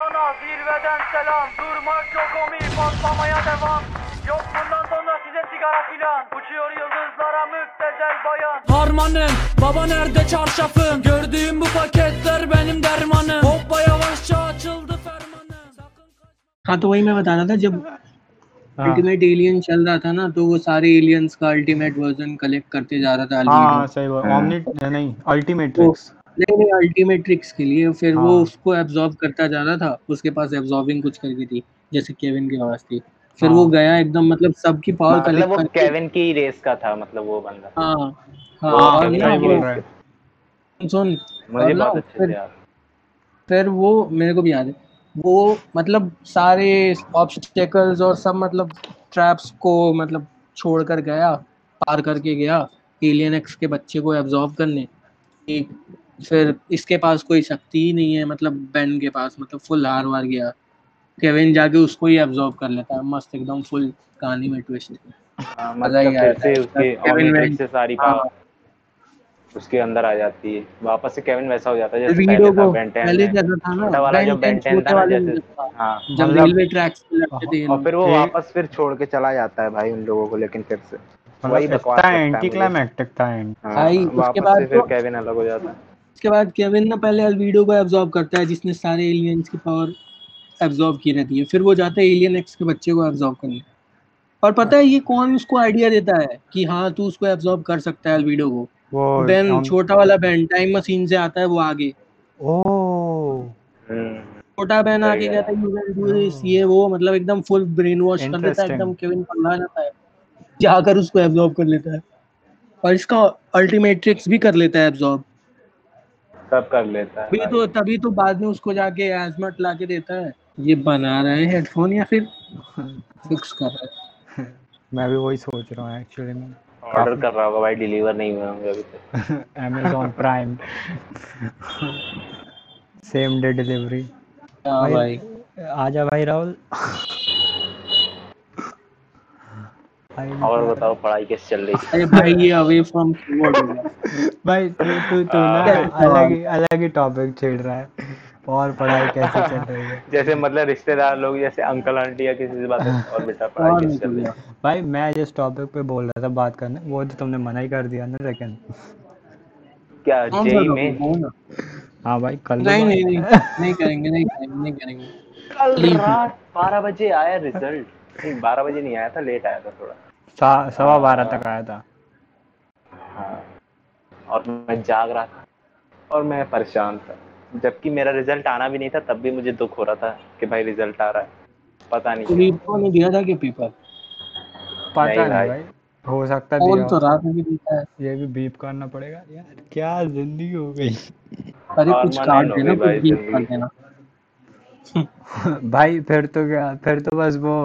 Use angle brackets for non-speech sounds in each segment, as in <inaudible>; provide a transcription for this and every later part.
Sana zirveden selam Durmak yok omi patlamaya devam Yok bundan sonra size sigara filan Uçuyor yıldızlara müptezel bayan Harmanım baba nerede çarşafım Gördüğüm bu paketler benim dermanım Hoppa yavaşça açıldı fermanım Sakın kaçma हाँ तो वही मैं बता रहा था जब हाँ ultimate alien चल रहा था ना तो वो सारे एलियंस का अल्टीमेट वर्जन कलेक्ट करते जा रहा था हाँ हाँ अल्टीमेट सही बात हाँ। ओमनी नहीं अल्टीमेट वो ट्रिक्स नहीं नहीं अल्टीमेट ट्रिक्स के लिए फिर हाँ। वो हाँ। उसको एब्जॉर्ब करता जा रहा था उसके पास एब्जॉर्बिंग कुछ करके थी जैसे केविन के पास थी फिर हाँ। वो हाँ। गया एकदम मतलब सबकी पावर मतलब कलेक्ट वो केविन की रेस का था मतलब वो बंदा हाँ हाँ और केविन ना बोल रहा है सुन मुझे और बहुत अच्छे फिर से याद फिर वो मेरे को भी याद है वो मतलब सारे ऑब्स्टेकल्स और सब मतलब ट्रैप्स को मतलब छोड़कर गया पार करके गया एलियन एक्स के बच्चे को एब्जॉर्ब करने एक फिर इसके पास कोई शक्ति ही नहीं है मतलब बेन के पास मतलब फुल हार वार गया। केविन जाके उसको ही एब्जॉर्ब कर लेता है मस्त एकदम फुल कहानी में ट्विस्ट हाँ, मज़ा ही मतलब आया से था उसके केविन से सारी हाँ। पावर उसके अंदर आ जाती है। वापस से केविन वैसा हो जाता है जैसे पहले था बेंटेन पहले जैसा था ना वाला जो बेन टेन बेंटेन था ना जैसे था। हाँ जब मतलब रेलवे ट्रैक्स पे लड़ते थे और फिर वो वापस फिर छोड़ के चला जाता है भाई उन लोगों को लेकिन फिर से वही मतलब बकवास इतना लगता है एंटी क्लाइमैक्टिक था एंड हाँ भाई उसके बाद फिर तो केविन अलग हो जाता है। उसके बाद केविन ना पहले अल्वीडो को एब्जॉर्ब करता है जिसने सारे एलियंस की पावर एब्जॉर्ब की रहती है। फिर वो जाता है एलियन एक्स के बच्चे को एब्जॉर्ब करने। और पता है ये कौन उसको आइडिया देता है कि हाँ तू उसको एब्जॉर्ब कर सकता है अल्वीडो को। बेन छोटा वाला बेन टाइम मशीन से आता है वो आगे। छोटा बेन आके कहता है यू कैन डू दिस ये वो मतलब एकदम फुल ब्रेन वॉश कर देता है एकदम केविन पल्ला जाता है। जाकर उसको एब्जॉर्ब कर लेता है। और इसका अल्टीमेट ट्रिक्स भी कर लेता है एब्जॉर्ब सब कर लेता है तभी तो तभी तो बाद में उसको जाके एजमट ला के देता है। ये बना रहा है हेडफोन या फिर फिक्स कर रहा है? <laughs> मैं भी वही सोच रहा हूँ एक्चुअली में ऑर्डर कर रहा होगा भाई डिलीवर नहीं हुए होंगे अभी तक। Amazon Prime same day delivery हाँ भाई आजा भाई राहुल भाई और बताओ पढ़ाई कैसे चल रही? है अरे भाई ये अवे फ्रॉम कीबोर्ड हो भाई तू तू तू ना हाँ, अलग ही अलग ही टॉपिक छेड़ रहा है। और पढ़ाई कैसे चल रही है? <laughs> जैसे मतलब रिश्तेदार लोग जैसे अंकल आंटी या किसी से बात और बेटा पढ़ाई कैसे चल रही है? भाई मैं जिस टॉपिक पे बोल रहा था बात करने वो तो तुमने मना ही कर दिया ना लेकिन क्या जेई में? हाँ भाई कल नहीं नहीं नहीं नहीं करेंगे नहीं करेंगे नहीं करेंगे। कल रात बारह बजे आया रिज़ल्ट नहीं बारह बजे नहीं आया था लेट आया था थोड़ा। सवा बारह हाँ तक आया था। हाँ। और मैं जाग रहा था और मैं परेशान था। जबकि मेरा रिज़ल्ट आना भी नहीं था तब भी मुझे दुख हो रहा था कि भाई रिज़ल्ट आ रहा है। पता नहीं तो क्यों को नहीं दिया था कि पेपर पता नहीं नहीं भाई। भाई हो सकता दिया तो रात में भी देता है। ये भी बीप करना पड़ेगा। यार क्या ज़िंदगी हो गई। अरे कुछ काट देना कुछ बीप कर देना। <laughs> भाई फिर तो क्या फिर तो बस वो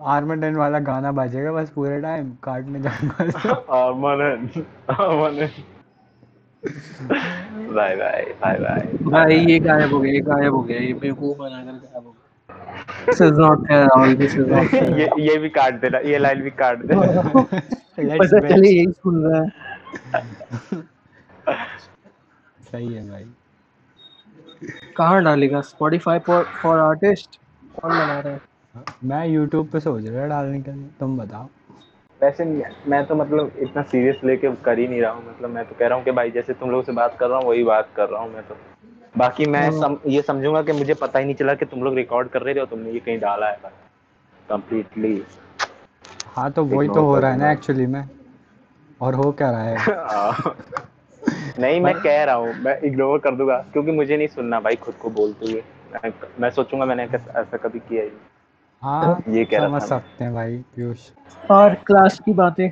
आर्मडन वाला गाना बजेगा बस पूरे टाइम काटने जाऊँगा आमनन आमनन बाय बाय बाय बाय भाई ये गायब हो गया ये गायब हो गया ये बेवकूफ़ बनाकर गायब हो गया। This is not fair Rahul this is not fair ये ये भी काट देना ये लाइन भी काट देना लेट्स पता चले यही सुन रहा है। सही है भाई। कहाँ डालेगा? स्पॉटिफाई फॉर आर्टिस्ट कौन बना रहा है? मैं यूट्यूब पे सोच रहा डालने के लिए। तुम बताओ। वैसे मैं तो मतलब इतना सीरियस लेके कर ही नहीं रहा हूँ। मतलब मैं तो कह रहा हूँ कि भाई जैसे तुम लोगों से बात कर रहा हूँ वही बात कर रहा हूँ मैं तो। बाकी मैं हाँ। सम, ये समझूँगा कि मुझे पता ही नहीं चला कि तुम लोग रिकॉर्ड कर रहे थे और तुमने ये कहीं डाला है। कंप्लीटली हाँ तो वही तो हो रहा है ना एक्चुअली में। और हो क्या रहा है? <laughs> नहीं मैं कह रहा हूँ मैं इग्नोर कर दूँगा क्योंकि मुझे नहीं सुनना भाई खुद को बोलते हुए। मैं, मैं सोचूँगा मैंने ऐसा कभी किया ही नहीं। हाँ <laughs> ये कह रहा समझ सकते हैं भाई पीयूष। और क्लास की बातें।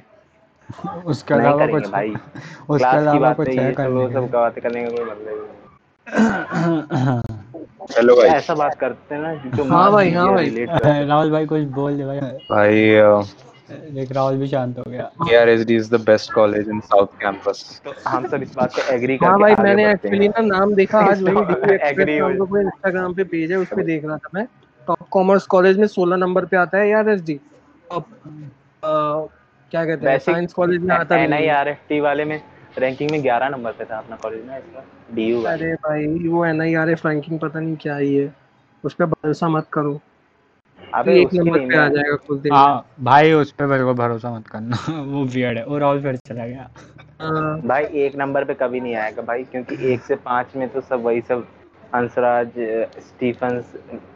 उसके अलावा कुछ भाई। उसके अलावा कुछ है सब करने वो के सब बातें करने का कोई मतलब नहीं। <laughs> हेलो भाई। ऐसा बात करते हैं ना जो हाँ भाई हाँ भाई। राहुल भाई कुछ बोल दे भाई। भाई देख राहुल भी शांत हो गया। KRSD is the best college in South Campus. तो हम सब इस बात पे एग्री हाँ करके भाई मैंने एक्चुअली ना नाम देखा आज <laughs> वही नाम हो- का इंस्टाग्राम पे पेज है उस पे देख रहा था मैं। टॉप कॉमर्स कॉलेज में 16 नंबर पे आता है यार एसडी टॉप क्या कहते हैं? साइंस कॉलेज में आता आई नहीं है। आर एफ़ टी वाले में रैंकिंग में 11 नंबर पे था अपना कॉलेज ना इसका डी यू अरे भाई वो N I R F ranking पता नहीं क्या ही है। उस पर भरोसा मत करो। अबे एक नंबर पे आ जाएगा कुछ देर हाँ भाई उस पे मेरे को भरोसा मत करना। <laughs> वो वियर्ड है और राहुल फिर चला गया। हाँ, भाई एक नंबर पे कभी नहीं आएगा भाई क्योंकि एक से पाँच में तो सब वही सब हंसराज स्टीफंस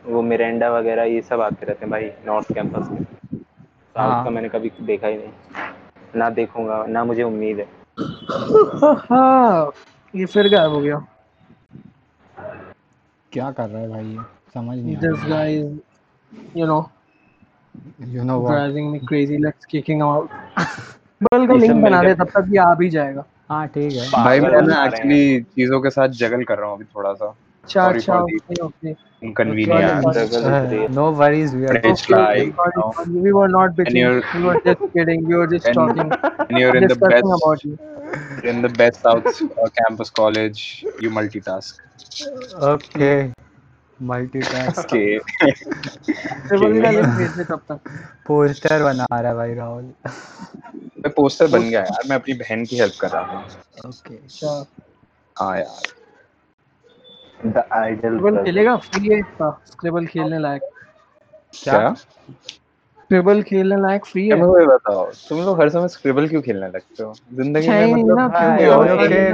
वो मिरेंडा वगैरह ये सब आते रहते हैं भाई नॉर्थ कैंपस में। साउथ हाँ। का मैंने कभी देखा ही नहीं। ना देखूँगा ना मुझे उम्मीद है। <laughs> हाँ, ये फिर गायब हो गया। क्या कर रहा है भाई ये? समझ नहीं guy is you know रहा you know what driving me crazy let's kicking him out. <laughs> बल का लिंक बना दे तब तक ये आ भी जाएगा। हाँ ठीक है। भाई मैं ना। एक्चुअली चीज़ों के साथ जगल कर रहा हूँ अभी थोड़ा सा। अच्छा अच्छा okay Yeah, inconvenience real. No worries we are like, you we were not bitching we were just kidding we were just And- talking and you're in the best about you in the best South uh, campus college you multitask okay multitask okay triple का poster बना रहा है भाई राहुल मैं poster बन गया यार मैं अपनी बहन की हेल्प कर रहा था ओके अच्छा हाँ यार The idol ट्रिपल खेलेगा फ्री है इसका स्क्रिबल खेलने लायक। क्या? ट्रिपल खेलने लायक फ्री है। ये बताओ तुम लोग हर समय स्क्रिबल क्यों खेलने लगते हो? ज़िंदगी में मतलब हाँ,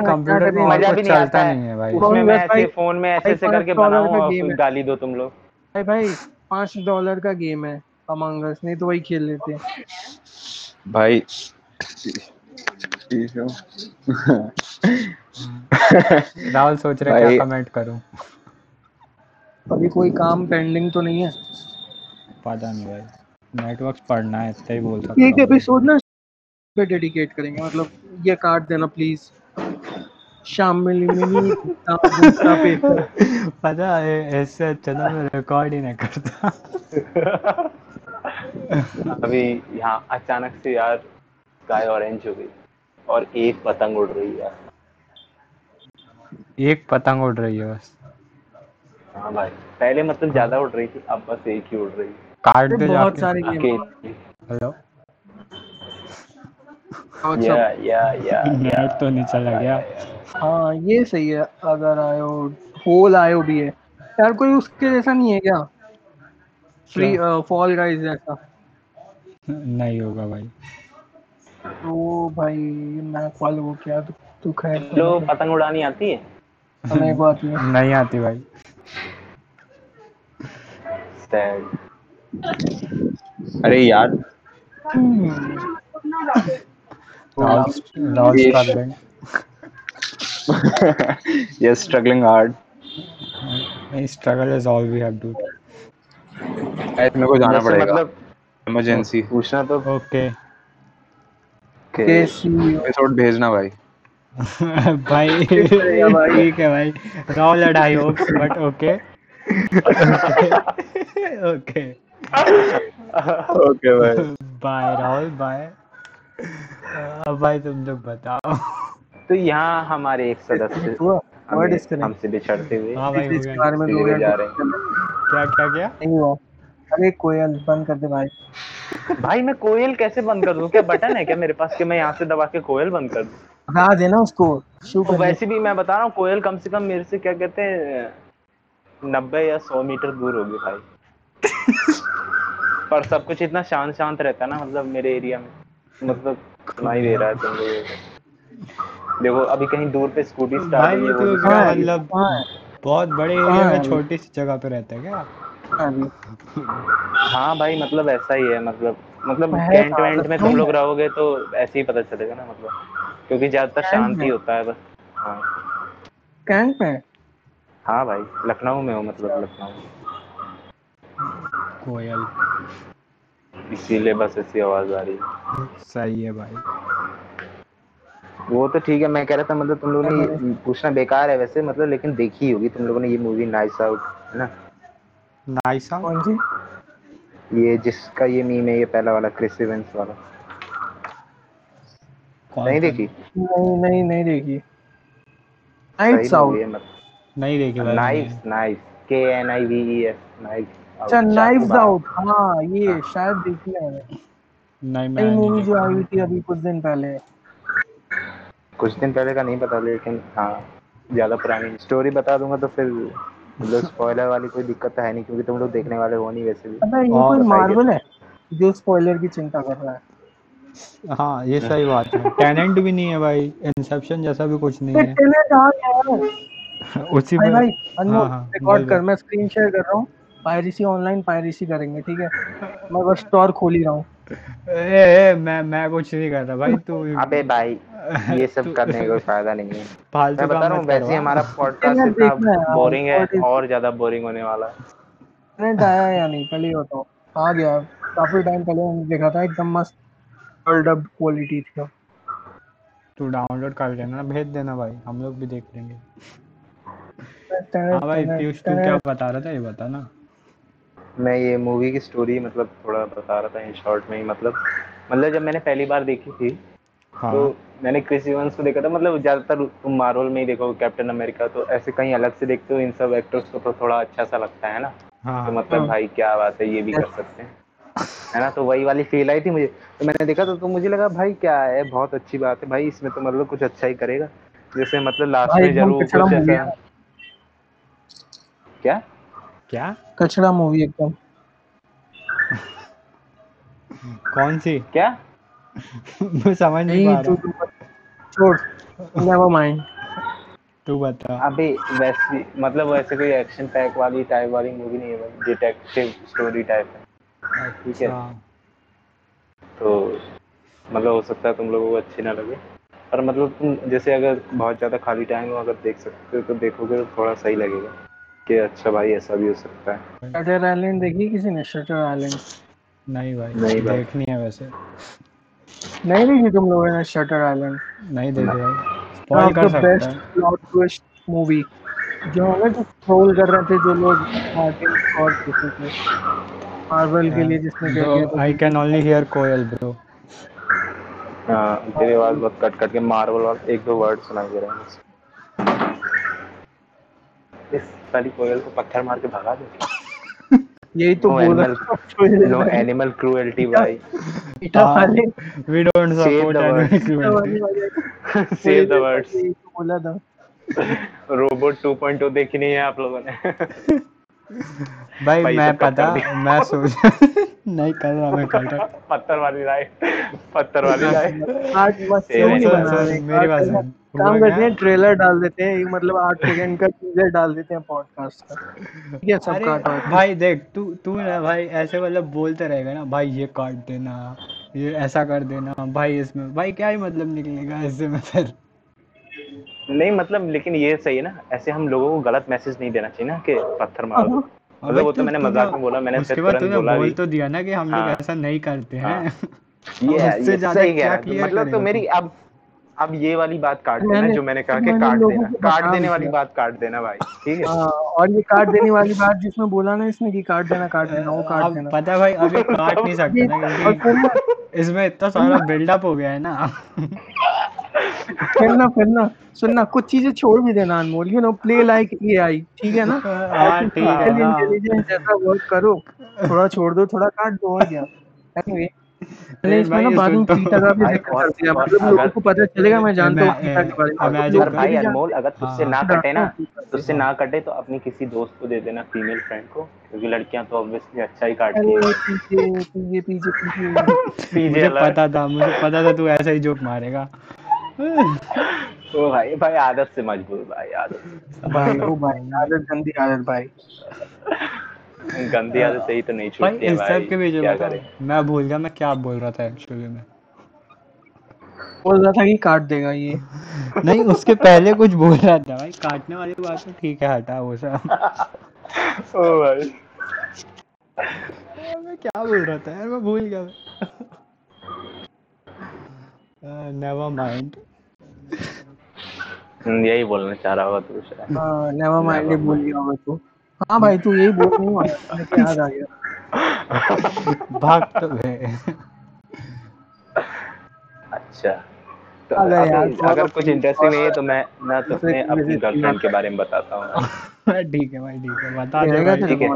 कंप्यूटर में मज़ा भी नहीं आता है। नहीं है भाई। उसमें मैं ऐसे फ़ोन में ऐसे ऐसे करके बनाऊँ गाली दो तुम लोग। भाई भाई पाँच डॉलर का गेम है अमंग अस नहीं तो वही खेल लेते। भाई <laughs> राहुल सोच रहा है क्या कमेंट करूँ। अभी कोई काम पेंडिंग तो नहीं है। पता नहीं भाई। नेटवर्क पढ़ना है इतना ही बोल सकता एक हूँ एपिसोड ना पे डेडिकेट करेंगे मतलब ये काट देना प्लीज़ शामिल मिनी दूसरा पेपर <laughs> पता है ऐसे अच्छा ना मैं रिकॉर्ड ही नहीं करता। <laughs> अभी यहाँ अचानक से यार स्काई ऑरेंज हो गई। और एक पतंग उड़ रही है। एक पतंग उड़ रही है बस। हाँ भाई पहले मतलब ज़्यादा उड़ रही थी अब बस एक ही उड़ रही है। काट दे बहुत सारे गेम। हेलो। या या या नेट तो नहीं चला गया। हाँ ये सही है अगर आयो होल आयो भी है। यार कोई उसके जैसा नहीं है क्या? फ्री फॉल गाइस जैसा। नहीं होगा भाई। तो भाई मैं फॉल वो क्या तू खैर लो पतंग उड़ानी आती है? हमें को आती है नहीं आती भाई। Sad. अरे यार। हम्म, राहुल राहुल ये- struggling you're struggling hard. Struggle is all we have do guys मेरे को जाना पड़ेगा। मतलब इमरजेंसी पूछना तो ओके कैसी एपिसोड भेजना भाई। <laughs> भाई <laughs> ठीक है भाई। Rahul and I hope but okay okay okay भाई बाय राहुल बाय अब भाई तुम लोग बताओ। तो यहाँ हमारे एक सदस्य <laughs> हमसे बिछड़ते हुए हाँ भाई इस गया। में दो जा रहे हैं। क्या क्या क्या? नहीं हुआ। अरे कोयल बंद कर दे भाई। भाई मैं कोयल कैसे बंद कर दूँ? क्या बटन है क्या मेरे पास कि मैं यहाँ से दबा के कोयल बंद कर दूँ? हटा देना उसको। शू तो वैसे भी मैं बता रहा हूँ कोयल कम से कम मेरे से क्या कहते हैं नब्बे या सौ मीटर दूर होगी भाई। <laughs> पर सब कुछ इतना शांत शांत रहता है ना मतलब मेरे एरिया में। मतलब सुनाई दे रहा है तुम लोगों को देखो अभी कहीं दूर पे स्कूटी स्टार्ट भाई है तो हाँ, रही है। मतलब बहुत बड़े एरिया में छोटी सी जगह पे रहता है क्या? है अभी? हाँ भाई मतलब ऐसा ही है मतलब मतलब है कैंट वेंट में तुम लोग रहोगे तो ऐसे ही पता चलेगा ना मतलब क्योंकि ज़्यादातर शांति होता है बस। हाँ। कैंट में हाँ भाई लखनऊ में हो मतलब लखनऊ। कोयल। इसीलिए बस ऐसी आवाज़ आ रही है। सही है भाई। वो तो ठीक है मैं कह रहा था मतलब तुम लोगों ने पूछना बेकार है वैसे मतलब लेकिन देखी होगी तुम लोगों ने ये मूवी नाइस आउट है ना? नाइस कौन सी? ये जिसका ये मीम है ये पहला वाला क्रिस इवेंट्स वाला। नहीं देखी? नहीं नहीं नहीं देखी। नाइट्स आउट है मतलब नहीं देखी nice nice K N I V E S nice अच्छा नाइफ्स आउट हाँ ये शायद देखी है नहीं मैं मूवी नहीं जो आई थी अभी कुछ दिन पहले। कुछ दिन पहले का नहीं पता लेकिन हाँ ज़्यादा पुरानी स्टोरी बता दूँगा तो फिर मतलब स्पॉइलर वाली कोई दिक्कत तो है नहीं क्योंकि तुम लोग देखने वाले हो नहीं वैसे भी। अबे ये कोई मार्वल है। जो स्पॉइलर की चिंता कर रहा है। हाँ ये सही बात है। टेनेंट भी नहीं है भाई इंसेप्शन जैसा भी कुछ नहीं है। टेनेंट आ गया है। उसी भाई में भाई अनमोल हाँ, हाँ, रिकॉर्ड कर मैं स्क्रीन शेयर कर रहा हूँ। पायरेसी ऑनलाइन पायरेसी करेंगे ठीक है? मैं बस स्टोर खोल ही रहा हूँ। ए, ए, मैं मैं कुछ नहीं कर रहा भाई तू अबे भाई <laughs> ये सब करने का कोई फ़ायदा नहीं है। <laughs> मैं बता रहा हूँ वैसे ही हमारा <laughs> पॉडकास्ट इतना बोरिंग है और ज़्यादा बोरिंग होने वाला है। टेनेंट आया या नहीं पहले ये बताओ। आ गया। काफ़ी टाइम पहले मैंने देखा था एकदम मस्त वर्ल्ड डब क्वालिटी था। तू डाउनलोड कर लेना ना भेज देना भाई हम लोग भी देख लेंगे। हाँ भाई पीयूष तू क्या बता रहा था ये बता ना। मैं ये मूवी की स्टोरी मतलब थोड़ा बता रहा था इन शॉर्ट में ही मतलब। मतलब जब मैंने पहली बार देखी थी हाँ। तो मैंने क्रिस इवंस को देखा था मतलब ज़्यादातर तुम मार्वल में ही देखो कैप्टन अमेरिका तो ऐसे कहीं अलग से देखते हो इन सब एक्टर्स को तो थोड़ा अच्छा सा लगता है ना? हाँ तो मतलब हाँ। भाई क्या बात है ये भी कर सकते हैं। है ना? तो वही वाली फील आई थी मुझे। तो मैंने देखा तो, तो मुझे लगा भाई क्या है? बहुत अच्छी बात है। भाई इसमें तो मतलब कुछ अच्छा ही करेगा। जैसे मतलब लास्ट में ज़रूर कुछ ऐसा क्या? क्या? कचरा मूवी एकदम। कौन सी? क्या? मैं समझ नहीं नहीं पा रहा छोड़ नेवर माइंड तू बता अबे वैसी मतलब वैसे कोई एक्शन पैक वाली टाइप वाली मूवी नहीं है भाई डिटेक्टिव स्टोरी टाइप है ठीक है अच्छा तो मतलब हो सकता है तुम लोगों को अच्छी ना लगे पर मतलब तुम जैसे अगर बहुत ज़्यादा खाली टाइम हो अगर देख सकते हो तो देखोगे तो थोड़ा सही लगेगा कि अच्छा भाई ऐसा भी हो सकता है शटर आइलैंड देखी किसी ने शटर आइलैंड नहीं भाई नहीं देखनी है वैसे नहीं देखी तुम लोगों ने शटर आइलैंड नहीं देखी भाई। स्पॉइल कर the सकता best है। plot twist movie जो है जो ट्रोल कर रहे थे जो लोग मार्टिन स्कॉट किसी थे। मार्वल के लिए जिसने कह दिया था। I can only hear koyal bro हाँ तेरी आवाज़ बहुत कट कट के मार्वल वाला एक दो वर्ड सुनाई दे रहे हैं। इस साली कोयल को पत्थर मार के भगा दे। यही तो No बोल animal- रहा नो एनिमल क्रुएल्टी भाई। ईटा वाले we don't support animal cruelty save the words तो बोला था। <laughs> रोबोट 2.0 देखी नहीं है आप लोगों ने? <laughs> भाई भाई, मैं पता मैं सोच <laughs> नहीं कर रहा मैं कर रहा पत्थर वाली राइट पत्थर वाली राइट आज रहे? मेरी बात सुन। काम करते हैं ट्रेलर डाल देते हैं मतलब आठ सेकंड का टीजर डाल देते हैं पॉडकास्ट का। ठीक है सब काट भाई देख तू तू ना भाई ऐसे मतलब बोलते रहेगा ना भाई ये काट देना ये ऐसा कर देना भाई इसमें भाई क्या ही मतलब निकलेगा इससे में फिर? नहीं मतलब लेकिन ये सही है ना ऐसे हम लोगों को गलत मैसेज नहीं देना चाहिए ना कि पत्थर मारो। हाँ। मतलब वो तो मैंने मज़ाक में बोला मैंने उसके बाद तूने बोल तो दिया ना कि हम लोग हाँ। ऐसा नहीं करते हाँ। हैं। ये ये ज़्यादा क्या मतलब तो मेरी अब अब ये वाली बात काट देना जो मैंने कहा कि काट देना। काट देने वाली बात काट देना भाई ठीक है? और ये काट देने वाली बात जिसमें बोला ना इसने कि काट देना काट देना वो काट देना। पता है भाई अभी काट नहीं <laughs> सकते ना ना क्योंकि इसमें इतना सारा बिल्डअप हो गया है ना। <laughs> फिर ना फिर ना सुनना कुछ चीज़ें छोड़ भी देना Anmol you know play like AI ठीक है ना? <laughs> <laughs> ठीक है हाँ। इंटेलिजेंस जैसा वर्क करो। थोड़ा छोड़ दो थोड़ा काट दो और क्या? एनीवे मैंने इसमें ना बाद में तो- पीटा का भी ज़िक्र कर दिया। मतलब लोगों को पता चलेगा मैं जानता हूँ पीटा के बारे में। और जो लोग पर भाई अनमोल अगर तुझसे। ना कटे ना तुझसे ना कटे तो अपनी किसी दोस्त को दे देना फीमेल फ्रेंड को क्योंकि लड़कियाँ तो ऑब्वियसली अच्छा ही काटती हैं। पीजे <laughs> पता था मुझे पता था तू ऐसा ही जोक मारेगा। ओ भाई भाई आदत से मजबूर भाई आदत भाई ओ भाई आदत गंदी आदत भाई। गंदी आदत से ही तो नहीं भाई छूटती है इस भाई सब के बीच में मैं भूल गया मैं क्या बोल रहा था एक्चुअली में। बोल रहा था कि काट देगा ये। नहीं उसके पहले कुछ बोल रहा था भाई काटने वाली बात तो ठीक है हटा वो सब। ओ भाई। मैं क्या बोल रहा था यार मैं भूल गया। नेवर माइंड यही बोलना चाह रहा होगा तू शायद हाँ। नेवर माइंड बोल दिया होगा तू। हाँ भाई तू यही बोल नहीं हुआ याद आ गया। भाग तो गए। अच्छा तो अगर अगर, यार थोड़ा अगर कुछ इंटरेस्टिंग नहीं है तो मैं मैं तो अपने अपनी गर्लफ्रेंड के बारे में बताता हूँ। <laughs> ठीक है भाई ठीक है बता दे रहेगा भाई। तेरे ठीक है।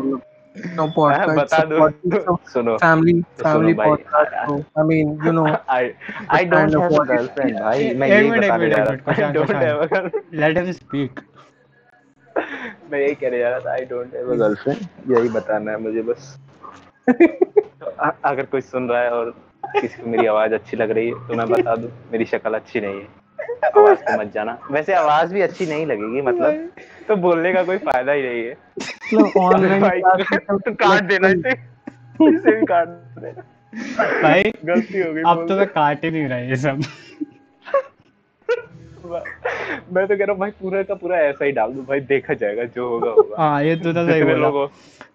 को नो हाँ, पॉडकास्ट बता दो सुनो फैमिली फैमिली सुनो भाई। पॉडकास्ट तो I mean you know I I don't kind of have a what- girlfriend भाई मैं यही बताने जा रहा आई डोंट कुछ have a girlfriend let him speak मैं यही कहने जा रहा था I don't have a girlfriend यही बताना है मुझे बस। <laughs> अगर कोई सुन रहा है और किसी को मेरी आवाज़ अच्छी लग रही है तो मैं बता दूँ मेरी शक्ल अच्छी नहीं है। आवाज़ पे मत जाना। वैसे आवाज़ भी अच्छी नहीं लगेगी मतलब तो बोलने का कोई फ़ायदा ही नहीं है। ऑनलाइन तो काट देना इसे। इसे भी काट देना भाई गलती हो गई अब तो मैं काट ही नहीं रहा ये सब। मैं तो कह रहा हूँ भाई पूरा का पूरा ऐसा ही डाल दूँ भाई देखा जाएगा जो होगा होगा। हाँ ये तो सही जितने बोला। लोगों।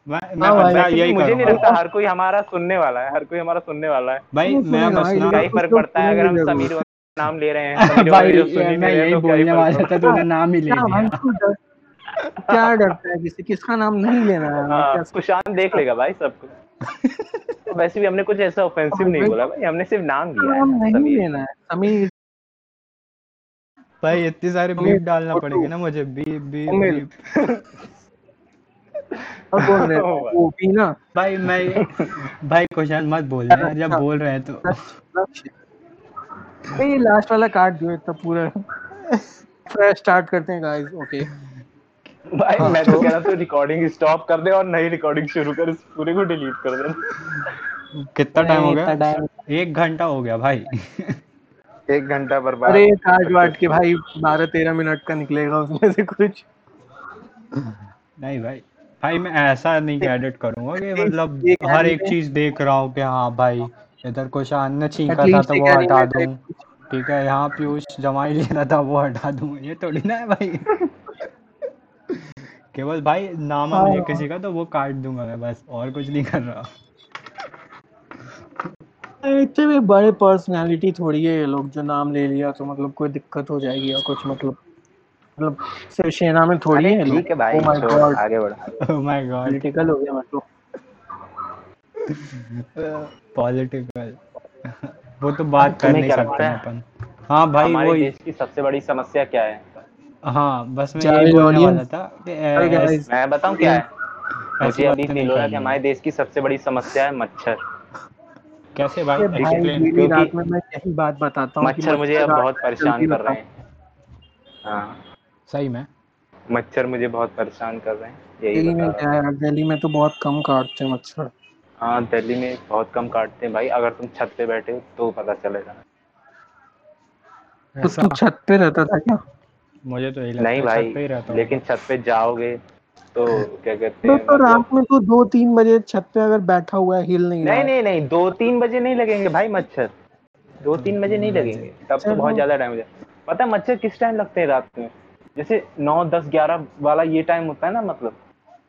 मैं मैं हाँ भाई, मैं यही मुझे नहीं लगता हर कोई हमारा सुनने वाला है हर कोई हमारा सुनने वाला है। भाई मैं बस ना ही फ़र्क पड़ता है अगर हम समीर नाम ले रहे हैं <laughs> भाई ही मैं यही तो ही बोलने वाला था तूने नाम ही ले लिया। तू डर। क्या डरता है किसी किसका नाम नहीं लेना है। है। कुशान देख लेगा भाई सबको <laughs> वैसे भी हमने कुछ ऐसा ऑफेंसिव नहीं बोला भाई हमने सिर्फ़ नाम लिया है नहीं लेना है। समीर भाई इतने सारे बीप डालना पड़ेगा ना मुझे। बीप बीप बीप और बोल <laughs> रहे वो भी ना। भाई मैं भाई क्वेश्चन मत बोलना यार जब अच्छा। बोल रहे हैं तो भाई ये लास्ट वाला काट दियो इतना पूरा <laughs> फ्रेश स्टार्ट करते हैं गाइस ओके भाई हाँ, मैं तो तो- कह रहा था रिकॉर्डिंग स्टॉप कर दे और नई रिकॉर्डिंग शुरू कर इस पूरे को डिलीट कर दे। कितना टाइम हो गया? एक घंटा हो गया भाई। एक घंटा बर्बाद। अरे काट वाट के भाई बारह तेरह मिनट का निकलेगा उसमें से कुछ। नहीं भाई भाई मैं ऐसा नहीं एडिट करूँगा कि मतलब हर एक चीज़ देख रहा हूँ कि हाँ भाई इधर कुछ अन्य छींका था तो वो हटा दूँ। ठीक है यहाँ पीयूष जमाई ले रहा था वो हटा दूँ। ये थोड़ी ना है भाई। केवल भाई नाम है। मुझे हाँ। किसी का तो वो काट दूँगा मैं बस और कुछ नहीं कर रहा। इतने भी बड़े पर्सनालिटी थोड़ी है ये लोग जो नाम ले लिया तो मतलब कोई दिक्कत हो जाएगी या कुछ मतलब मतलब सिर्फ़ सेना में थोड़ी है ठीक है भाई Oh. आगे बढ़। ओह माय गॉड पॉलिटिकल हो गया मतलब पॉलिटिकल वो तो बात कर तुम्हें नहीं सकते हैं? अपन। हाँ भाई हमारे देश की सबसे बड़ी समस्या क्या है? हाँ बस मैं यही बोलने वाला था. मैं बताऊँ क्या है? मुझे अभी तो फील हो रहा है कि हमारे देश की सबसे बड़ी समस्या है मच्छर। कैसे भाई? भाई मेरी क्योंकि रात में मैं यही बात बताता हूँ मच्छर मुझे अब बहुत परेशान कर रहे हैं। हाँ। सही में। मच्छर मुझे बहुत परेशान कर रहे हैं यही दिल्ली में क्या है। दिल्ली में तो बहुत कम काटते हैं मच्छर। हाँ दिल्ली में बहुत कम काटते हैं भाई। अगर तुम छत पे बैठे हो तो पता चलेगा। तो तू छत पे रहता था क्या? मुझे तो यही नहीं छत पे भाई रहता लेकिन छत पे जाओगे तो क्या कहते तो, हैं तो मतलब रात में तो दो तीन बजे छत पे अगर बैठा हुआ है हिल नहीं नहीं नहीं नहीं दो तीन बजे नहीं लगेंगे भाई मच्छर। दो तीन बजे नहीं लगेंगे तब तो बहुत ज़्यादा टाइम हो जाए। पता है मच्छर किस टाइम लगते हैं रात में? जैसे नौ दस ग्यारह वाला ये टाइम होता है ना मतलब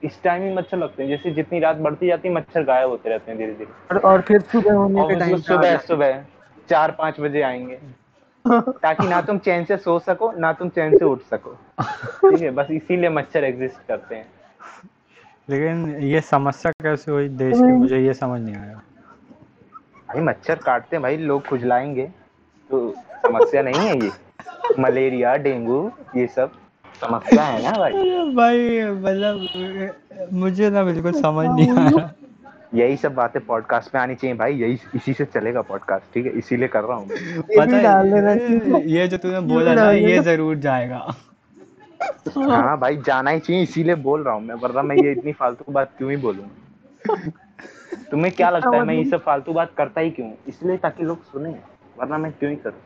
इस टाइम ही मच्छर लगते हैं। जैसे जितनी रात बढ़ती जाती है मच्छर गायब होते रहते हैं धीरे धीरे और, और फिर सुबह होने के टाइम सुबह सुबह चार पाँच बजे आएँगे। ताकि ना तुम चैन से सो सको ना तुम चैन से उठ सको। ठीक है बस इसीलिए मच्छर एग्जिस्ट करते हैं। लेकिन ये समस्या कैसे हुई देश की? मुझे ये समझ नहीं आया। भाई मच्छर काटते हैं भाई लोग खुजलाएँगे। तो समस्या नहीं है ये। मलेरिया डेंगू ये सब समस्या है ना भाई? <laughs> भाई मतलब मुझे ना बिल्कुल समझ नहीं आ रहा यही सब बातें पॉडकास्ट में आनी चाहिए भाई यही इसी से चलेगा पॉडकास्ट ठीक है? इसीलिए कर रहा हूँ। <laughs> ये पता भी डाल देना है ये जो तूने बोला ना ये ज़रूर जाएगा। हाँ भाई जाना ही चाहिए इसीलिए बोल रहा हूँ मैं वरना मैं ये इतनी फालतू बात क्यों ही बोलूँ? <laughs> तुम्हें क्या लगता है मैं ये सब फालतू बात करता ही क्यों? इसलिए ताकि लोग सुने वरना मैं क्यों ही करूँ?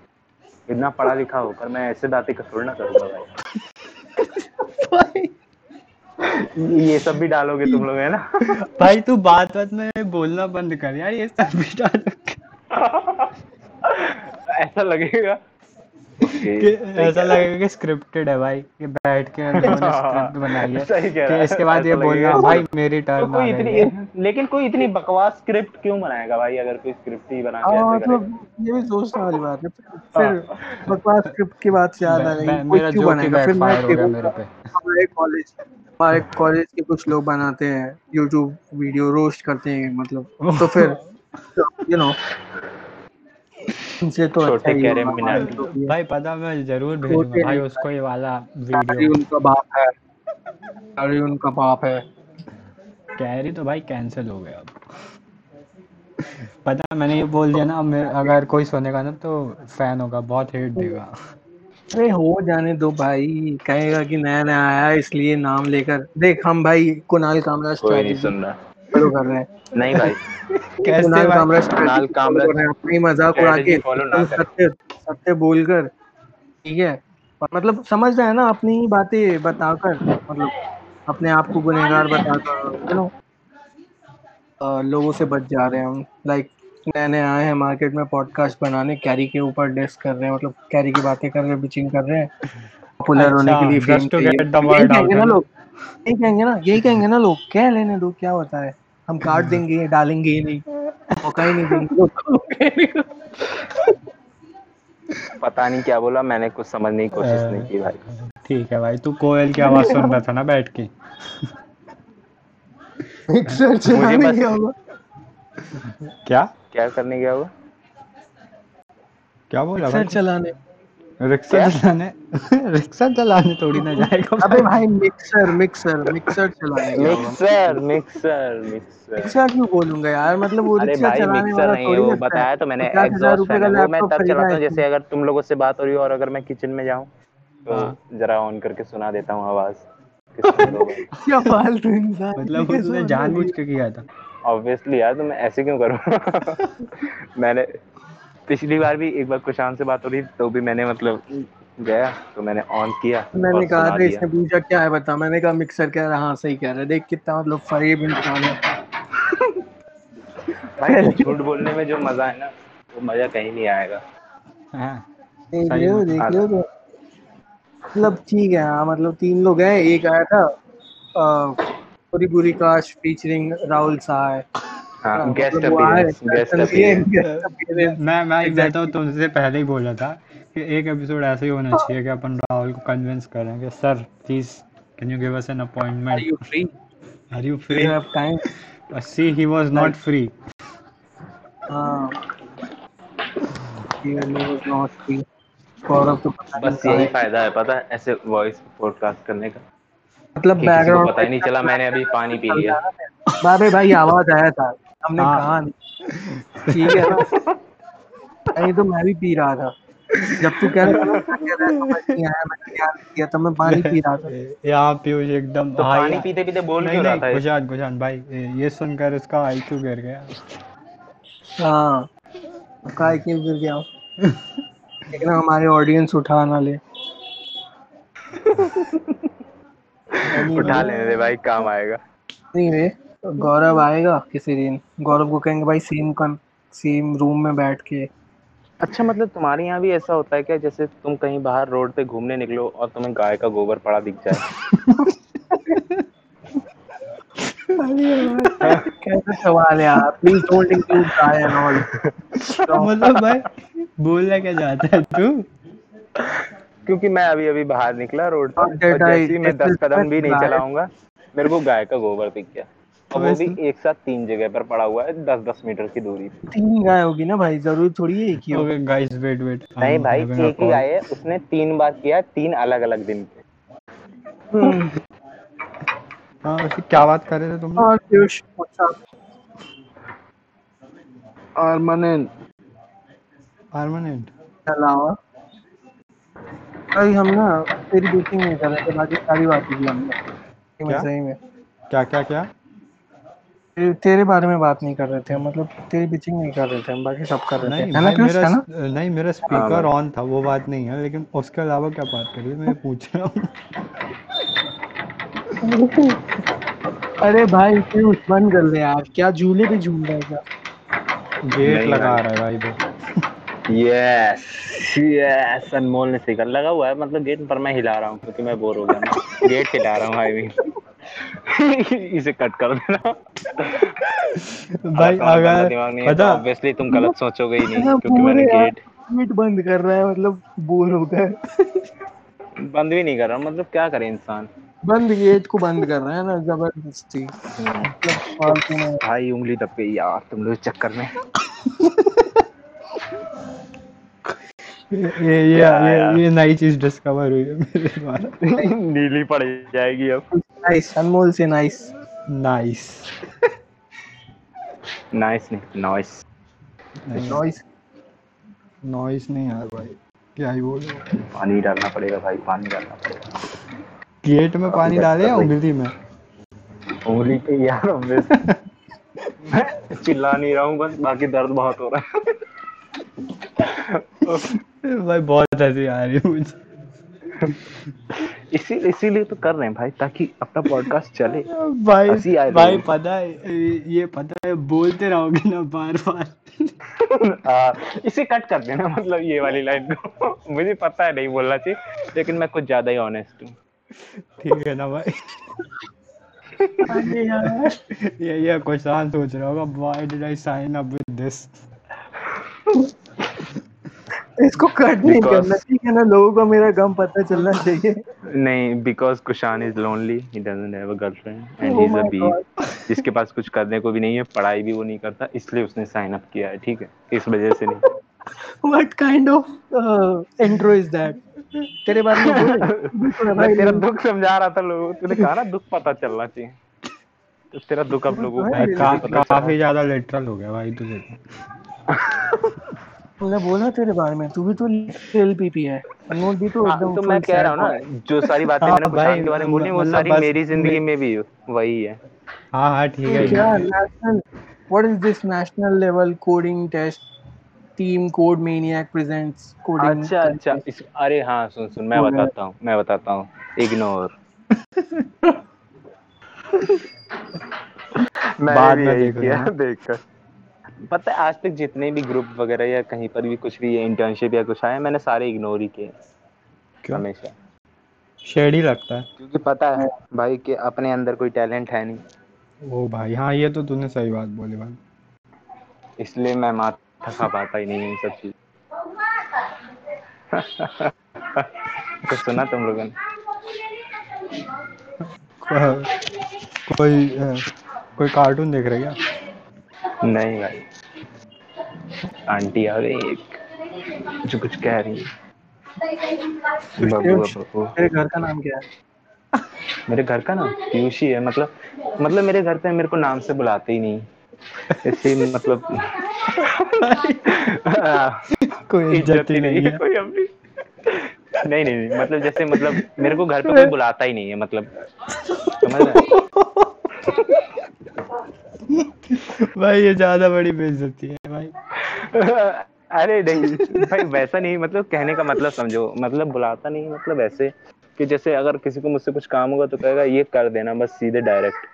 इतना पढ़ा लिखा होकर मैं ऐसे बातें का थोड़ी ना करूँगा भाई <laughs> ये सब भी डालोगे तुम लोग है ना? भाई तू बात बात में बोलना बंद कर यार ये सब भी डालोगे। <laughs> ऐसा लगेगा। ऐसा लगेगा कि स्क्रिप्टेड है भाई कि बैठ के लोगों ने स्क्रिप्ट बनाई है। सही कह रहा कि है, इसके बाद ये लगेगा। बोलना भाई मेरी तो टर्न आ कोई इतनी लेकिन कोई इतनी बकवास स्क्रिप्ट क्यों बनाएगा भाई अगर कोई स्क्रिप्ट ही बना के हाँ ऐसे मतलब ये भी सोचने वाली बात है। फिर बकवास स्क्रिप्ट की बात याद आ रही कोई मेरा क्यों जोक बनाएगा? फिर मैं हो मेरे पे। हमारे कॉलेज हमारे कॉलेज के कुछ लोग बनाते हैं यूट्यूब वीडियो रोस्ट करते हैं मतलब। तो फिर <laughs> यू नो इनसे तो छोटे अच्छा ही कैरे होगा, मिनाटी। हमारे जो भी। है। भाई पता मैं ज़रूर भेजूँगा। भाई उसको ये वाला अरे वीडियो। उनका बाप है। अरे उनका बाप है। कैरी तो भाई कैंसिल हो गया अब। पता मैंने ये बोल दिया ना अब अगर कोई सुनेगा ना तो फ़ैन होगा बहुत हेट देगा। अरे हो जाने दो भाई। कहेगा कि नया नया आया इसलिए नाम लेकर। देख हम भाई कुणाल कामरा कोई नहीं स्ट्रैटेजी सुन रहा। फॉलो कर रहे हैं। नहीं भाई। <laughs> कैसे कुणाल? कामरा कुणाल कामरा मज़ाक उड़ा के। सत्य सत्य बोलकर ठीक है? मतलब समझ रहे हैं ना अपनी ही बातें बताकर मतलब अपने आप को गुनहगार बताकर यू नो लोगों से बच जा रहे हैं हम। लाइक नए नए आए हैं मार्केट में पॉडकास्ट बनाने कैरी के ऊपर डेस्क कर रहे हैं मतलब कैरी की बातें कर रहे हैं बिचिंग कर रहे हैं। पॉपुलर होने अच्छा, के लिए फेम चाहिए। है ना? लोग यही कहेंगे ना यही कहेंगे ना लोग क्या लेने दो क्या होता है? हम काट देंगे डालेंगे ही नहीं मौका ही नहीं देंगे। पता नहीं क्या बोला मैंने कुछ समझने की कोशिश नहीं की भाई। ठीक है भाई तू कोयल की आवाज़ सुन रहा था ना बैठ के। मिक्सर चलाने क्या होगा। क्या? क्या करने गया हुआ क्या बोला मिक्सर चलाने। रिक्शा चलाने <laughs> रिक्शा चलाने थोड़ी ना जाएगा <laughs> अबे भाई मिक्सर मिक्सर मिक्सर चलाने होगा मिक्सर मिक्सर मिक्सर क्यों बोलूँगा यार? मतलब वो अरे रिक्शा भाई चलाने मिक्सर वाला नहीं है वो बताया तो मैंने एग्जॉस्ट फ़ैन है वो मैं तब चलाता है जैसे अगर तुम लोगों से बात हो रही हो और अगर मैं किचन में जाऊँ तो हाँ। जरा ऑन करके सुना देता हूँ आवाज़। <laughs> क्या फालतू इंसान। मतलब उसने जानबूझ के किया था। ऑब्वियसली यार तो मैं ऐसे क्यों करूँ? मैंने पिछली बार भी एक बार कुशान से बात हो रही तो भी मैंने मतलब गया तो मैंने ऑन किया मैंने कहा था इसने पूछा क्या है बता? मैंने कहा मिक्सर कह रहा हाँ सही कह रहा है। देख कितना मतलब फरीब इंसान है। <laughs> भाई झूठ बोलने में जो मज़ा है ना वो मज़ा कहीं नहीं आएगा। हाँ देख सही लियो देख लियो तो। मतलब ठीक है हाँ मतलब तीन लोग हैं एक आया था पूरी पूरी काश फीचरिंग राहुल सहाय हाँ गेस्ट अपीयरेंस गेस्ट अपीयरेंस मैं मैं मैं तो तुमसे पहले ही बोला था कि एक एपिसोड ऐसा ही होना चाहिए कि अपन राहुल को कन्विंस करें कि sir please can you give us an appointment you free? Are you free have time? See he was not free हाँ बस यही फ़ायदा है पता है ऐसे वॉइस पॉडकास्ट करने का। मतलब बैकग्राउंड पता ही नहीं चला मैंने अभी पानी पी लिया। बाबे भाई आवाज़ आया था। हमने हाँ। कहा नहीं। ठीक है ना? नहीं तो मैं भी पी रहा था। जब तू कह रहा था कह रहा नहीं आया मैंने नहीं दिया तो मैं पानी पी रहा था। यहाँ पीयूष एकदम तो पानी पीते पीते बोल नहीं क्यों रहा था ये? गुशान गुशान भाई ये- सुनकर इसका आईक्यू गिर गया। हाँ काय क्यों गिर गया। लेकिन हमारे ऑडियंस उठा ना ले। <laughs> उठा लेने दे भाई काम आएगा। नहीं रे। गौरव आएगा किसी दिन। गौरव को कहेंगे भाई सेम कन सेम रूम में बैठ के। अच्छा मतलब तुम्हारे यहाँ भी ऐसा होता है क्या? जैसे तुम कहीं बाहर रोड पे घूमने निकलो और तुम्हें गाय का गोबर पड़ा दिख जाए। कैसा सवाल है please don't include guy and all मतलब भाई बोलना क्या चाहता है तू? क्योंकि मैं अभी अभी बाहर निकला रोड पे और that I- जैसे मैं दस कदम भी नहीं चलाऊँगा मेरे को गाय का गोबर दिख गया। और वो भी एक साथ तीन जगह पर पड़ा हुआ है दस दस मीटर की दूरी तीन गाय होगी ना भाई ज़रूरी थोड़ी है एक ही हो। ओके गाइस वेट वेट नहीं भाई एक ही गाय है उसने तीन बार किया तीन अलग अलग दिन पे। हाँ वैसे क्या बात कर रहे थे तुम? और पीयूष और परमानेंट अलावा भाई हम ना तेरी बेटिंग नहीं कर रहे थे बाकी सारी बातें की हमने। सही में। क्या? क्या क्या? क्या तेरे- बारे में बात नहीं कर रहे थे हम मतलब तेरी बिचिंग नहीं कर रहे थे हम बाकी सब कर रहे थे। नहीं है ना भाई मेरा है ना? नहीं मेरा स्पीकर ऑन था वो बात नहीं है लेकिन उसके अलावा क्या बात करी मैं पूछ रहा हूँ। अरे भाई पीयूष बंद कर दे यार क्या झूले पे झूल रहा है क्या? गेट लगा रहा है भाई वो यस यस अनमोल ने सिकल लगा हुआ है मतलब गेट पर मैं हिला रहा हूँ क्योंकि मैं बोर हो गया गेट हिला रहा हूँ आई मीन इसे कट कर देना। भाई अगर दिमाग नहीं तो पता ऑब्वियसली तुम गलत सोचोगे ही नहीं क्योंकि मैंने गेट गेट बंद कर रहा है मतलब बोर हो गए बंद भी नहीं कर रहा मतलब क्या करे इंसान? बंद गेट को बंद कर रहा है ना ज़बरदस्ती। मतलब फालतू में। भाई उंगली दब गई यार तुम लोग चक्कर में। <laughs> ये ये ये ये, नई चीज़ डिस्कवर हुई है मेरे द्वारा। <laughs> नीली पड़ जाएगी अब। नाइस अनमोल से नाइस नाइस नाइस नहीं नॉइस नॉइस नॉइस नहीं यार भाई। क्या ही बोलो। पानी डालना पड़ेगा भाई पानी डालना पड़ेगा। गेट में पानी डाले या उंगली में? उंगली पे यार मैं <laughs> चिल्ला नहीं रहा हूँ बस बाकी दर्द बहुत हो रहा है। <laughs> भाई बहुत हँसी आ रही है मुझे। इसी इसीलिए तो कर रहे हैं भाई ताकि अपना पॉडकास्ट चले। भाई हँसी आ रही भाई पता है ये पता है बोलते रहोगे ना बार बार <laughs> इसे कट कर देना मतलब ये वाली लाइन को। मुझे पता है नहीं बोलना चाहिए लेकिन मैं कुछ ज़्यादा ही ऑनेस्ट हूँ। ठीक है ना भाई? ये ये क्वेश्चन सोच रहा होगा। Why did I sign up with this इसको कट नहीं करना ठीक है ना? लोगों को मेरा गम पता चलना चाहिए। नहीं because Kushan is lonely he doesn't have a girlfriend and Oh he is a B जिसके पास कुछ करने को भी नहीं है पढ़ाई भी वो नहीं करता इसलिए उसने साइन अप किया है ठीक है? इस वजह से नहीं। What kind of intro is that तेरे बारे में बोल। मैं तेरा दुख समझा रहा था लोगों तूने कहा ना दुख पता चलना चाहिए। तो तेरा दुख अब लोगों को। काफ़ी ज़्यादा लिटरल हो गया भाई तुझे। <laughs> तूने बोला तेरे बारे में तू भी तो एलपीपी है। अनमोल भी तो हाँ, एकदम तो मैं कह रहा हूँ ना जो सारी बातें हाँ, मैंने कुशान भाई, के बारे में बोली वो मतलब सारी बस मेरी ज़िंदगी में भी वही है। हाँ हाँ ठीक boy. क्या है। National what is this national level coding test team code maniac presents coding अच्छा अच्छा इस अरे हाँ सुन सुन मैं बताता हूँ मैं बताता हूँ। इग्नोर <laughs> बाद में देख किया देखकर। पता है आज तक जितने भी ग्रुप वगैरह या कहीं पर भी कुछ भी इंटर्नशिप या कुछ आया मैंने सारे इग्नोर ही किए। क्यों? हमेशा। शेड ही लगता है। क्योंकि पता है भाई कि अपने अंदर कोई टैलेंट है नहीं। ओ भाई हाँ ये तो तूने सही बात बोली भाई। इसलिए मैं माथा खा पाता ही नहीं इन सब चीज़ तो <laughs> सुना तुम लोगों ने? को- कोई कोई कार्टून देख रहे क्या? नहीं भाई। आंटी आ गई एक। जो कुछ कह रही है। बबू बबू। तेरे घर का नाम क्या है? मेरे घर का ना पीयूष ही मतलब मतलब मेरे घर पे मेरे को नाम से बुलाते ही नहीं। ऐसे मतलब <laughs> कोई इज़्ज़त ही नहीं है। कोई अपनी। नहीं नहीं नहीं मतलब जैसे मतलब मेरे को घर पे कोई <laughs> बुलाता ही नहीं है मतलब। समझ रहे हैं? <laughs> भाई ये ज़्यादा बड़ी बेइज्जती है भाई। <laughs> अरे नहीं भाई वैसा नहीं मतलब कहने का मतलब समझो मतलब बुलाता नहीं मतलब ऐसे कि जैसे अगर किसी को मुझसे कुछ काम होगा तो कहेगा ये कर देना बस सीधे डायरेक्ट।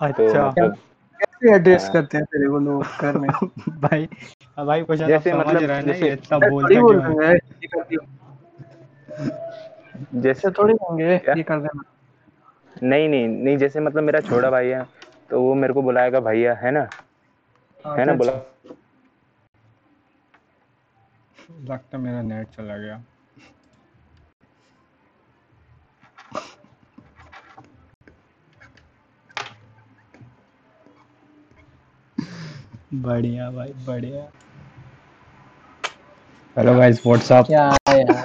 तो अच्छा। मतलब कैसे एड्रेस हाँ। करते हैं तेरे को लोग घर में <laughs> भाई अब भाई आप जैसे समझ मतलब- रहे हैं ना जैसे- ये इतना बोलता बोल क्यों है। जैसे थोड़ी होंगे ये कर देना। नहीं नहीं नहीं जैसे मतलब मेरा छोटा भाई है तो वो मेरे को बुलाएगा भैया है ना? हाँ, है ना तो बुला। लगता मेरा नेट चला गया। बढ़िया भाई बढ़िया। हेलो गाइस व्हाट्सअप क्या यार?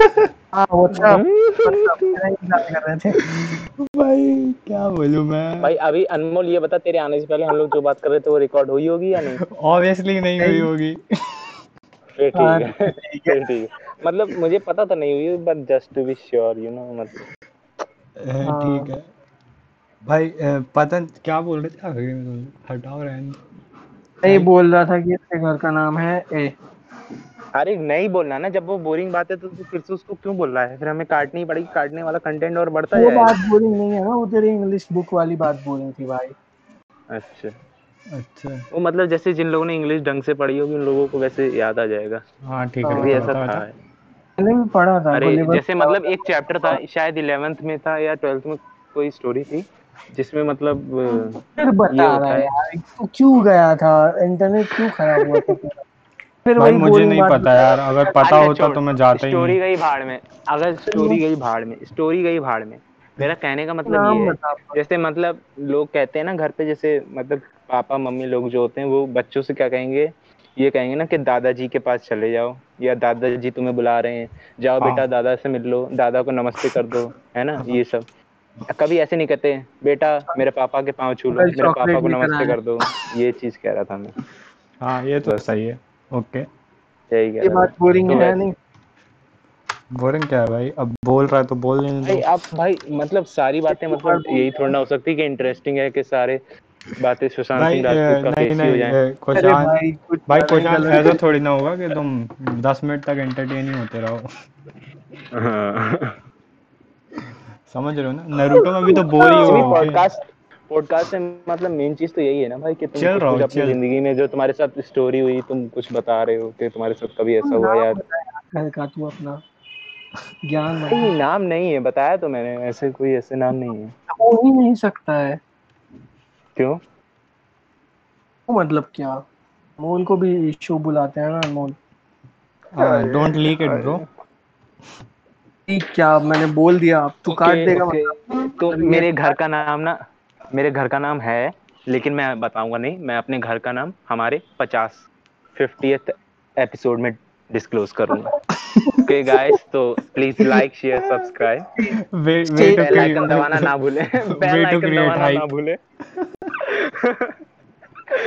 हाँ व्हाट्सएप भाई क्या बोलूँ मैं? भाई अभी अनमोल ये बता तेरे आने से पहले हम लोग जो बात कर रहे थे वो रिकॉर्ड हुई होगी या नहीं? ऑब्वियसली नहीं हुई होगी। हाँ, ठीक है। ठीक है। मतलब मुझे पता तो नहीं हुई but just to be sure you know मतलब। ठीक है। भाई पता क्या बोल रहे थे? आखिरी में तुम हटाओ रहने। दो। ये बोल रहा था कि इसके घर का नाम है ए। अरे नहीं बोलना ना जब वो बोरिंग बात है तो फिर से उसको क्यों बोल रहा है? फिर हमें काटनी पड़ेगी काटने वाला कंटेंट और बढ़ता वो बात बोरिंग नहीं है ना वो तेरी इंग्लिश बुक वाली बात बोरिंग थी भाई। अच्छा। अच्छा। वो मतलब जैसे जिन लोगों ने इंग्लिश ढंग से पढ़ी होगी उन लोगों को वैसे याद आ जाएगा। हाँ ठीक है ऐसा था। मैंने भी पढ़ा था अरे जैसे मतलब एक चैप्टर था शायद इलेवेंथ में था या ट्वेल्थ में कोई स्टोरी थी जिसमें मतलब फिर बता रहा है है। यार तू क्यों गया था? इंटरनेट क्यों खराब हुआ था? फिर भाई मुझे नहीं पता यार अगर पता अच्छा, होता तो मैं जाता ही स्टोरी गई भाड़ में अगर स्टोरी गई भाड़ में स्टोरी गई भाड़ में मेरा कहने का मतलब ये है जैसे मतलब लोग कहते हैं ना घर पे जैसे मतलब पापा मम्मी लोग जो होते हैं वो बच्चों से क्या कहेंगे ये कहेंगे ना कि दादाजी के पास चले जाओ या दादाजी तुम्हें बुला रहे हैं जाओ हाँ। बेटा दादा से मिल लो दादा को नमस्ते कर दो है ना ये सब। कभी ऐसे नहीं कहते बेटा मेरे पापा के पाँव छू लो मेरे पापा को नमस्ते कर दो ये चीज़ कह रहा था मैं। हाँ ये तो सही है। ओके यही कह ये बात बोरिंग तो है नहीं। बोरिंग क्या है भाई? अब बोल रहा है तो बोल लेने भाई आप भाई मतलब सारी बातें मतलब यही थोड़ा ना हो सकती कि इंटरेस्टिंग है कि सारे बातें सुशांत सिंह राजपूत का नहीं केस हो जाए। भाई कुछ भाई कोशान गलत ऐसा थोड़ी ना होगा कि तुम दस मिनट तक एंटरटेन ही होते रहो। हाँ। समझ रहे हो ना? नरूटो में भी तो बोर ही हो पॉडकास्ट पॉडकास्ट से मतलब मेन चीज़ तो यही है ना भाई कि तुम चल कुछ रहा अपनी ज़िंदगी में जो तुम्हारे साथ स्टोरी हुई तुम कुछ बता रहे हो कि तुम्हारे साथ कभी ऐसा हुआ या घर का तू अपना। ज्ञान नहीं नाम नहीं है बताया तो मैंने ऐसे कोई ऐसे नाम नहीं है। हो ही नहीं सकता है। क्यों? वो मतलब क्या? मोल को भी इशू बुलाते हैं ना Anmol don't leak it bro ठीक क्या मैंने बोल दिया अब तू काट देगा मतलब। तो मेरे घर का नाम ना मेरे घर का नाम है लेकिन मैं बताऊँगा नहीं मैं अपने घर का नाम हमारे पचास फिफ्टियथ एपिसोड में डिस्क्लोज करूँगा। ओके गाइस तो please like share subscribe bell icon दबाना ना भूले। बेल आइकन दबाना ना भूले।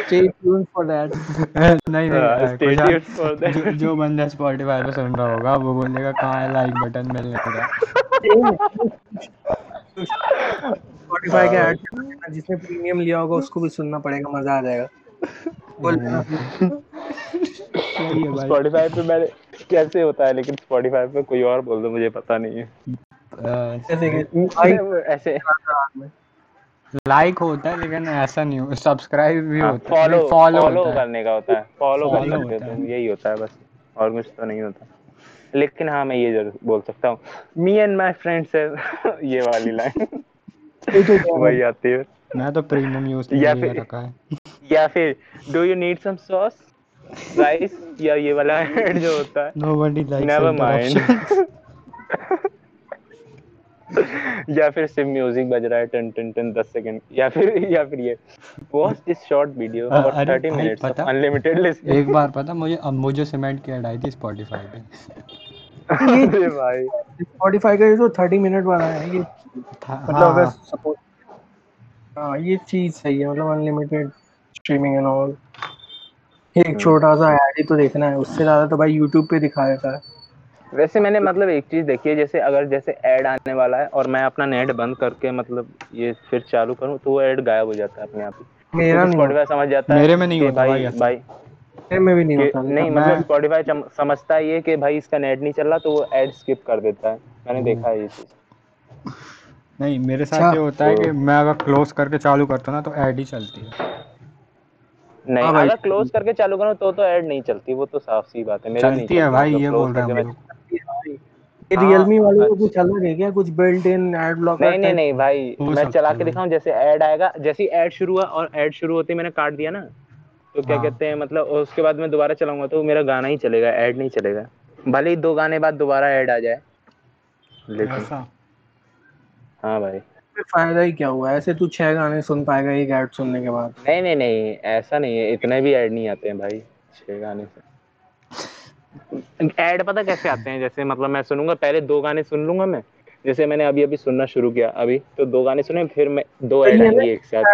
Stay tuned for that <laughs> नहीं नहीं हाँ, stay tuned for that. जो बंदा स्पॉटिफाई पे सुन रहा होगा वो बोलेगा कहाँ है लाइक बटन मिलने का स्पॉटिफाई का ऐड जिसने प्रीमियम लिया होगा उसको भी सुनना पड़ेगा मज़ा आ जाएगा। बोल है। स्पॉटिफाई <laughs> पे मैंने कैसे होता है लेकिन स्पॉटिफाई पे कोई और बोल दो मुझे पता नहीं है। कि ऐसे लाइक होता है लेकिन ऐसा नहीं हो सब्सक्राइब भी होता है फॉलो फॉलो है। करने का होता है फॉलो कर Follow सकते हो होता तुम यही होता है बस और कुछ तो नहीं होता। लेकिन हाँ मैं ये ज़रूर बोल सकता हूँ। मी एंड माई फ्रेंड्स ये वाली लाइन वही आती है। मैं तो प्रीमियम यूज़ <laughs> या फिर- रखा है। <laughs> या फिर do you need some sauce rice या ये वाला ऐड <laughs> जो होता है? नोबडी लाइक्स नेवर माइंड या फिर सिम म्यूज़िक बज रहा है टन टन टन 10 सेकंड। या फिर या फिर ये। Watch this short video for अरे 30 मिनट्स पता? अनलिमिटेड लिसनिंग एक बार पता मुझे अम्बुजो सीमेंट की ऐड आई थी स्पॉटिफाई पे। अरे भाई। स्पॉटिफाई का ये तो 30 मिनट वाला है ये मतलब अगर हाँ। सपोज़ हाँ ये चीज़ सही है मतलब अनलिमिटेड स्ट्रीमिंग एंड ऑल एक छोटा सा ऐड ही तो देखना है उससे ज़्यादा तो भाई यूट्यूब पे दिखा देता है। वैसे मैंने मतलब एक चीज़ देखी है जैसे अगर जैसे ऐड आने वाला है और मैं अपना नेट बंद करके मतलब ये फिर चालू करूँ तो वो ऐड गायब हो जाता है अपने आप ही। मेरा नहीं समझ जाता है मेरे में नहीं होता भाई भाई में भी नहीं होता नहीं मतलब स्पॉटिफाई समझता ही है कि भाई इसका नेट नहीं चल रहा तो वो ऐड स्किप कर देता है। मैंने हम्म। देखा है ये चीज़। नहीं मेरे साथ अच्छा, ये होता है कि तो- मैं अगर क्लोज करके चालू करता हूँ ना तो ऐड ही चलती है। नहीं हाँ अगर क्लोज करके चालू करो तो तो ऐड नहीं चलती वो तो साफ़ सी बात है मेरा नहीं चलती है भाई मतलब ये बोल रहे हैं मैं- ये हाँ, रियलमी वाले को। कुछ अलग है क्या? कुछ बिल्ट इन एड ब्लॉकर नहीं नहीं नहीं भाई मैं चला के दिखाऊँ जैसे ऐड आएगा जैसे ऐड शुरू हुआ और ऐड शुरू होते ही मैंने काट दिया ना। तो क्या हाँ। कहते हैं मतलब उसके बाद मैं दोबारा चलाऊँगा तो मेरा गाना ही चलेगा ऐड नहीं चलेगा। भले ही दो गाने बाद दोबारा ऐड आ जाए लेकिन हाँ भाई। फ़ायदा ही क्या हुआ? ऐसे तू छह गाने सुन पाएगा एक ऐड सुनने के बाद। नहीं नहीं नहीं ऐसा नहीं है इतने भी ऐड नहीं आते हैं भाई छह गाने से। ऐड पता कैसे आते हैं? जैसे मतलब मैं सुनूँगा पहले दो गाने सुन लूँगा मैं जैसे मैंने अभी अभी सुनना शुरू किया अभी तो दो गाने सुने फिर मैं दो तो ऐड आएँगे एक साथ।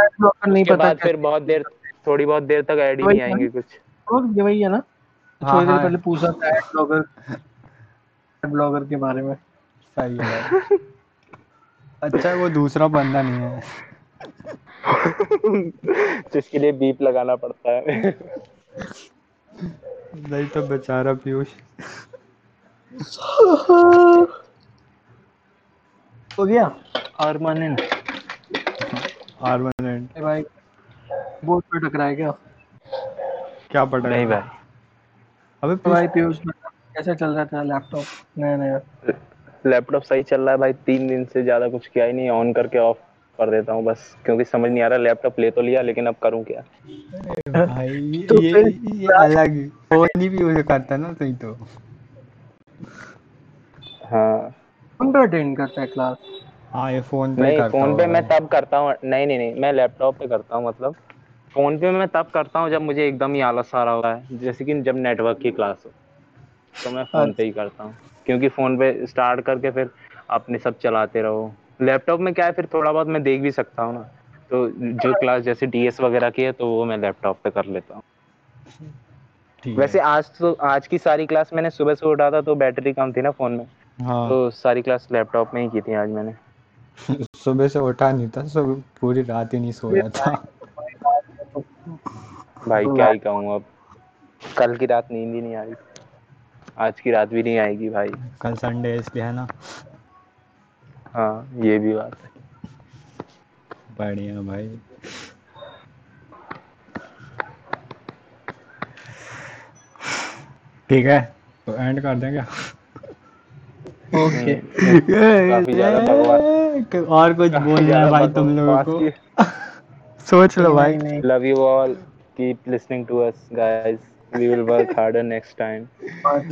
नहीं उसके पता बाद फिर बहुत देर थोड़ी बहुत देर तक ऐड ही नहीं आएँगे कुछ। और ये वही है ना हाँ, थोड़ी देर हाँ। पहले पूछा था एड ब्लॉगर एड ब्लॉगर के बारे में। सही है अच्छा वो दूसरा बंदा नहीं है। <laughs> जिसके लिए बीप लगाना पड़ता है। नहीं तो बेचारा पीयूष। हो गया? परमानेंट परमानेंट भाई बोर्ड पे टकराए क्या? क्या पढ़ रहा नहीं है? भाई। अबे तो भाई पीयूष कैसा चल रहा था लैपटॉप नया नया। लैपटॉप सही चल रहा है भाई तीन दिन से ज़्यादा कुछ किया ही नहीं ऑन करके ऑफ़ कर देता हूँ बस क्योंकि समझ नहीं आ रहा लैपटॉप ले तो लिया लेकिन अब करूँ क्या? भाई <laughs> तो ये ये अलग फ़ोन ही भी करता ना सही तो। हाँ। कौन पे अटेंड करता है क्लास हाँ ये फ़ोन पे नहीं फ़ोन पे मैं तब करता हूँ नहीं नहीं नहीं मैं लैपटॉप पे करता हूँ मतलब। फ़ोन पे मैं तब करता हूँ जब मुझे एकदम ही आलस आ रहा होता है। जैसे कि जब नेटवर्क की क्लास हो तो मैं फ़ोन पे ही करता हूँ। क्योंकि फ़ोन पे स्टार्ट करके फिर अपने सब चलाते रहो। लैपटॉप में क्या है फिर थोड़ा बहुत मैं देख भी सकता हूँ ना। तो जो क्लास जैसे डीएस वगैरह की है तो वो मैं लैपटॉप पे कर लेता हूँ। वैसे आज तो आज की सारी क्लास मैंने सुबह से उठा था तो बैटरी कम थी ना फ़ोन में। हाँ। तो सारी क्लास लैपटॉप में ही की थी आज मैंने। <laughs> सुबह से उठा नहीं था सुबह पूरी रात ही नहीं सोया था। भाई क्या ही कहूँ अब। कल की रात नींद ही नहीं आई। आज की रात भी नहीं आएगी भाई। कल संडे है इसलिए है ना? हाँ ये भी बात है। बढ़िया भाई। ठीक है तो एंड कर देंगे। ओके। काफ़ी ज़्यादा <laughs> बकवास। और कुछ बोलना है भाई तुम लोगों को? <laughs> सोच लो भाई। Love you all keep listening to us guys we will work harder next time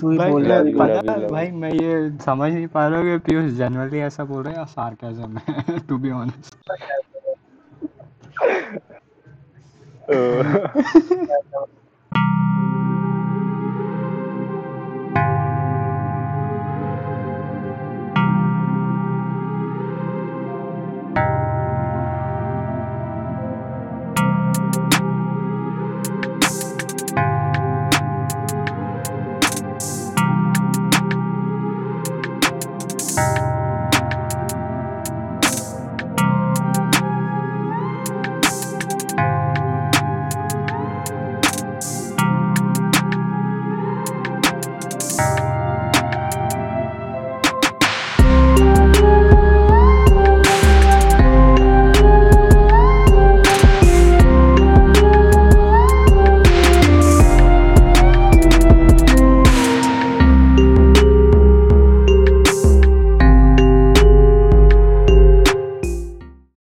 तू ही भाई बोल मैं love you, पता love you, है, love भाई मैं ये समझ नहीं पा रहा हूँ कि पीयूष जनरली ऐसा बोल रहा है या सार्केज्म है टू बी ऑनेस्ट